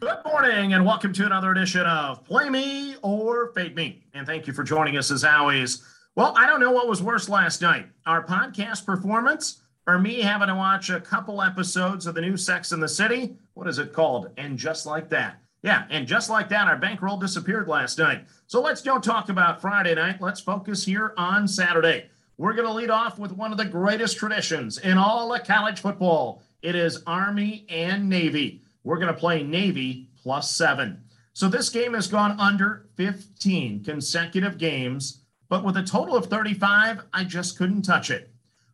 Good morning and welcome to another edition of Play Me or Fade Me. And thank you for joining us as always. Well, I don't know what was worse last night our podcast performance or me having to watch a couple episodes of the new Sex in the City. What is it called? And just like that. Yeah, and just like that, our bankroll disappeared last night. So let's don't talk about Friday night. Let's focus here on Saturday. We're going to lead off with one of the greatest traditions in all of college football. It is Army and Navy. We're going to play Navy plus seven. So this game has gone under 15 consecutive games, but with a total of 35, I just couldn't touch it.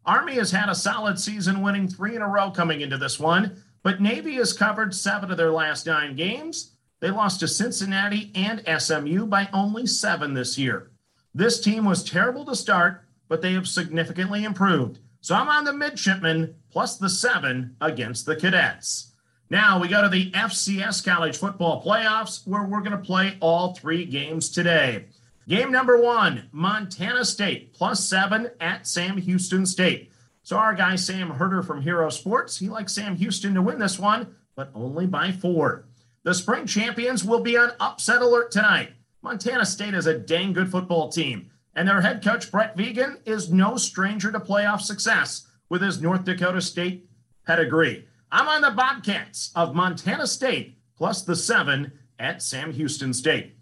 Army has had a solid season, winning three in a row coming into this one, but Navy has covered seven of their last nine games. They lost to Cincinnati and SMU by only seven this year. This team was terrible to start, but they have significantly improved. So I'm on the midshipmen plus the seven against the cadets. Now we go to the FCS college football playoffs where we're going to play all three games today. Game number one Montana State plus seven at Sam Houston State. So our guy Sam Herder from Hero Sports, he likes Sam Houston to win this one, but only by four. The spring champions will be on upset alert tonight. Montana State is a dang good football team, and their head coach Brent Vigen is no stranger to playoff success with his North Dakota State pedigree. I'm on the Bobcats of Montana State plus the seven at Sam Houston State.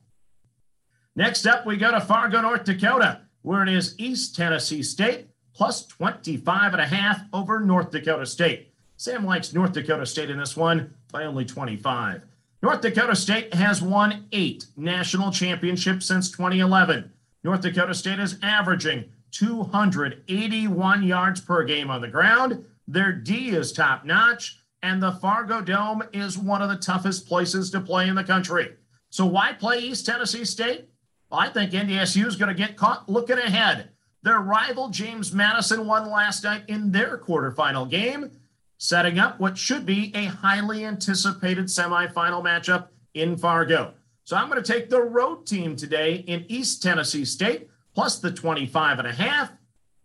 Next up, we go to Fargo, North Dakota, where it is East Tennessee State plus 25 and a half over North Dakota State. Sam likes North Dakota State in this one by only 25. North Dakota State has won eight national championships since 2011. North Dakota State is averaging 281 yards per game on the ground. Their D is top notch and the Fargo Dome is one of the toughest places to play in the country. So why play East Tennessee State? Well, I think NDSU is going to get caught looking ahead. Their rival James Madison won last night in their quarterfinal game, setting up what should be a highly anticipated semifinal matchup in Fargo. So I'm going to take the road team today in East Tennessee State plus the 25 and a half,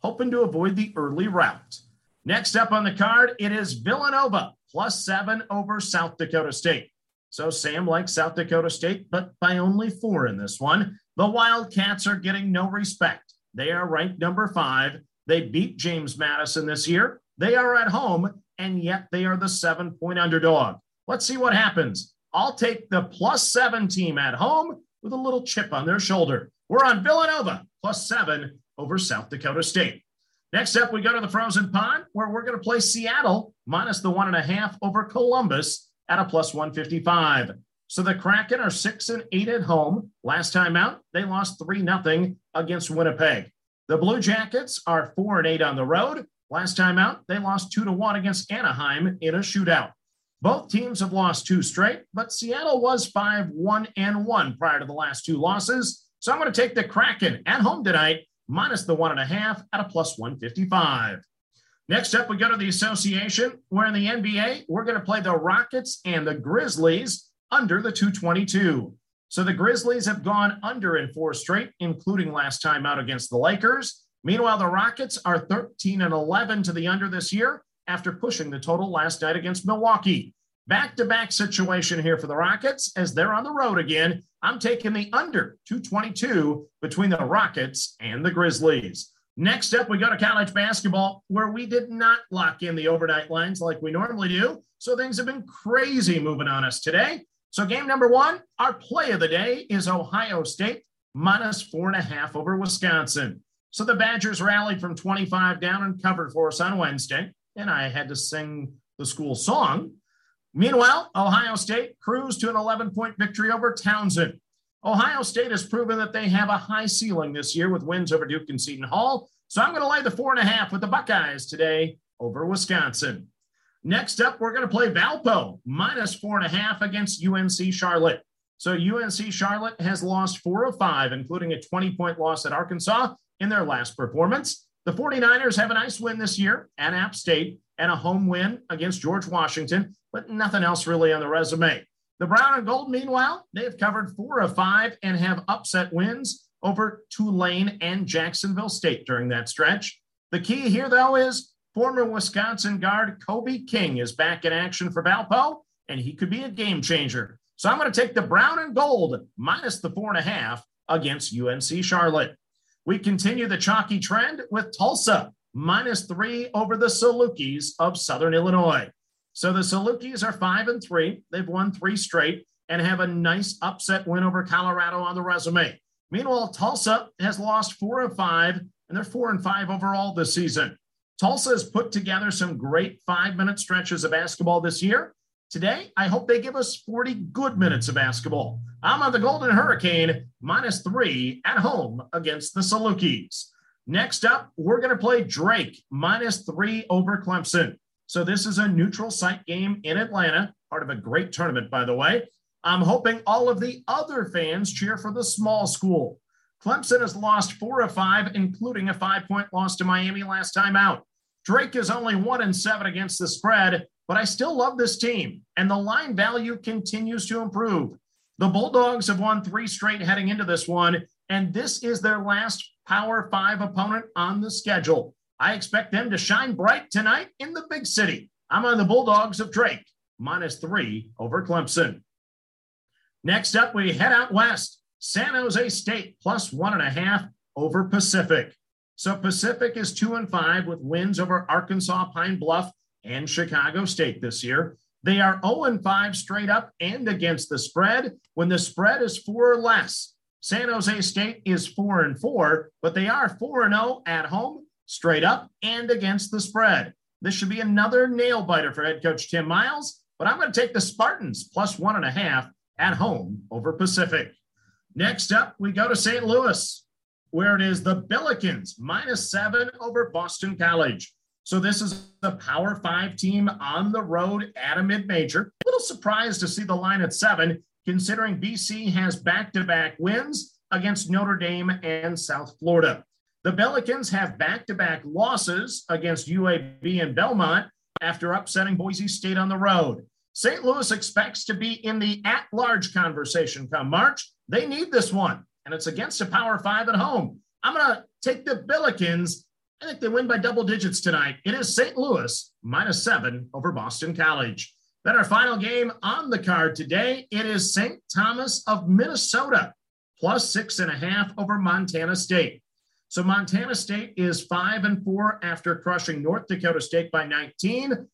hoping to avoid the early route. Next up on the card, it is Villanova plus seven over South Dakota State. So Sam likes South Dakota State, but by only four in this one. The Wildcats are getting no respect. They are ranked number five. They beat James Madison this year. They are at home, and yet they are the seven point underdog. Let's see what happens. I'll take the plus seven team at home with a little chip on their shoulder. We're on Villanova plus seven over South Dakota State. Next up, we go to the Frozen Pond, where we're going to play Seattle minus the one and a half over Columbus at a plus 155. So the Kraken are six and eight at home. Last time out, they lost 3 nothing against Winnipeg. The Blue Jackets are four and eight on the road. Last time out, they lost two to one against Anaheim in a shootout. Both teams have lost two straight, but Seattle was 5 1 and 1 prior to the last two losses. So I'm going to take the Kraken at home tonight minus the one and a half at a plus 155. Next up, we go to the association, We're in the NBA, we're going to play the Rockets and the Grizzlies under the 222. So the Grizzlies have gone under in four straight, including last time out against the Lakers. Meanwhile, the Rockets are 13 and 11 to the under this year after pushing the total last night against Milwaukee. Back to back situation here for the Rockets as they're on the road again. I'm taking the under 222 between the Rockets and the Grizzlies. Next up, we go to college basketball, where we did not lock in the overnight lines like we normally do. So things have been crazy moving on us today. So, game number one, our play of the day is Ohio State minus four and a half over Wisconsin. So the Badgers rallied from 25 down and covered for us on Wednesday. And I had to sing the school song. Meanwhile, Ohio State cruised to an 11 point victory over Towson. Ohio State has proven that they have a high ceiling this year with wins over Duke and Seton Hall. So I'm going to lay the four and a half with the Buckeyes today over Wisconsin. Next up, we're going to play Valpo minus four and a half against UNC Charlotte. So UNC Charlotte has lost four of five, including a 20 point loss at Arkansas in their last performance. The 49ers have a nice win this year at App State and a home win against George Washington, but nothing else really on the resume. The Brown and Gold, meanwhile, they've covered four of five and have upset wins over Tulane and Jacksonville State during that stretch. The key here, though, is former Wisconsin guard Kobe King is back in action for Valpo, and he could be a game changer. So I'm going to take the brown and gold minus the four and a half against UNC Charlotte. We continue the chalky trend with Tulsa minus three over the Salukis of Southern Illinois. So the Salukis are five and three. They've won three straight and have a nice upset win over Colorado on the resume. Meanwhile, Tulsa has lost four of five, and they're four and five overall this season. Tulsa has put together some great five minute stretches of basketball this year. Today, I hope they give us 40 good minutes of basketball. I'm on the Golden Hurricane, minus three at home against the Salukis. Next up, we're going to play Drake, minus three over Clemson. So this is a neutral site game in Atlanta, part of a great tournament, by the way. I'm hoping all of the other fans cheer for the small school. Clemson has lost four of five, including a five point loss to Miami last time out. Drake is only one and seven against the spread, but I still love this team, and the line value continues to improve. The Bulldogs have won three straight heading into this one, and this is their last Power Five opponent on the schedule. I expect them to shine bright tonight in the big city. I'm on the Bulldogs of Drake, minus three over Clemson. Next up, we head out west. San Jose State plus one and a half over Pacific. So Pacific is two and five with wins over Arkansas, Pine Bluff, and Chicago State this year. They are 0 and 5 straight up and against the spread when the spread is four or less. San Jose State is 4 and 4, but they are 4 and 0 at home, straight up and against the spread. This should be another nail biter for head coach Tim Miles, but I'm going to take the Spartans plus one and a half at home over Pacific. Next up, we go to St. Louis, where it is the Billikens minus seven over Boston College. So this is a Power Five team on the road at a mid-major. A little surprised to see the line at seven, considering BC has back-to-back wins against Notre Dame and South Florida. The Billikens have back-to-back losses against UAB and Belmont after upsetting Boise State on the road. St. Louis expects to be in the at-large conversation come March. They need this one, and it's against a Power Five at home. I'm going to take the Billikens I think they win by double digits tonight. It is St. Louis minus seven over Boston College. Then our final game on the card today, it is St. Thomas of Minnesota plus six and a half over Montana State. So Montana State is five and four after crushing North Dakota State by 19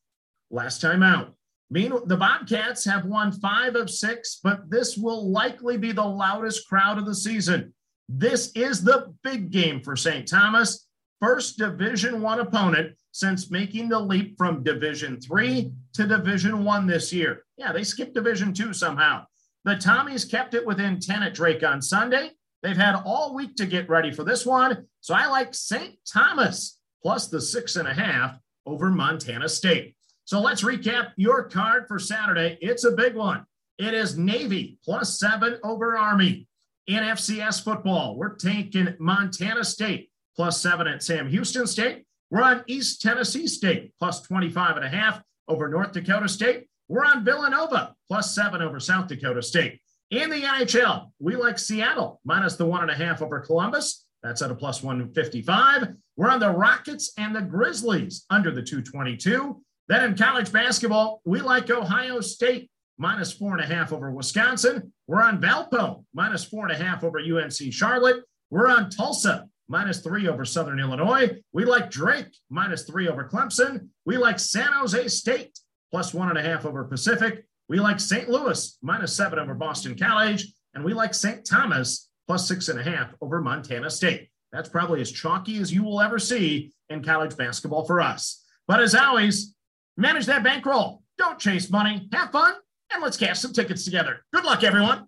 last time out. Meanwhile, the Bobcats have won five of six, but this will likely be the loudest crowd of the season. This is the big game for St. Thomas first Division One opponent since making the leap from Division Three to Division One this year. Yeah, they skipped Division Two somehow. The Tommies kept it within 10 at Drake on Sunday. They've had all week to get ready for this one. So I like St. Thomas plus the six and a half over Montana State. So let's recap your card for Saturday. It's a big one. It is Navy plus seven over Army. In FCS football, we're taking Montana State plus seven at Sam Houston State. We're on East Tennessee State plus 25 and a half over North Dakota State. We're on Villanova plus seven over South Dakota State. In the NHL, we like Seattle minus the one and a half over Columbus. That's at a plus 155. We're on the Rockets and the Grizzlies under the 222. Then in college basketball, we like Ohio State minus four and a half over Wisconsin. We're on Valpo minus four and a half over UNC Charlotte. We're on Tulsa minus three over Southern Illinois. We like Drake, minus three over Clemson. We like San Jose State, plus one and a half over Pacific. We like St. Louis, minus seven over Boston College. And we like St. Thomas, plus six and a half over Montana State. That's probably as chalky as you will ever see in college basketball for us. But as always, manage that bankroll. Don't chase money. Have fun, and let's cash some tickets together. Good luck, everyone.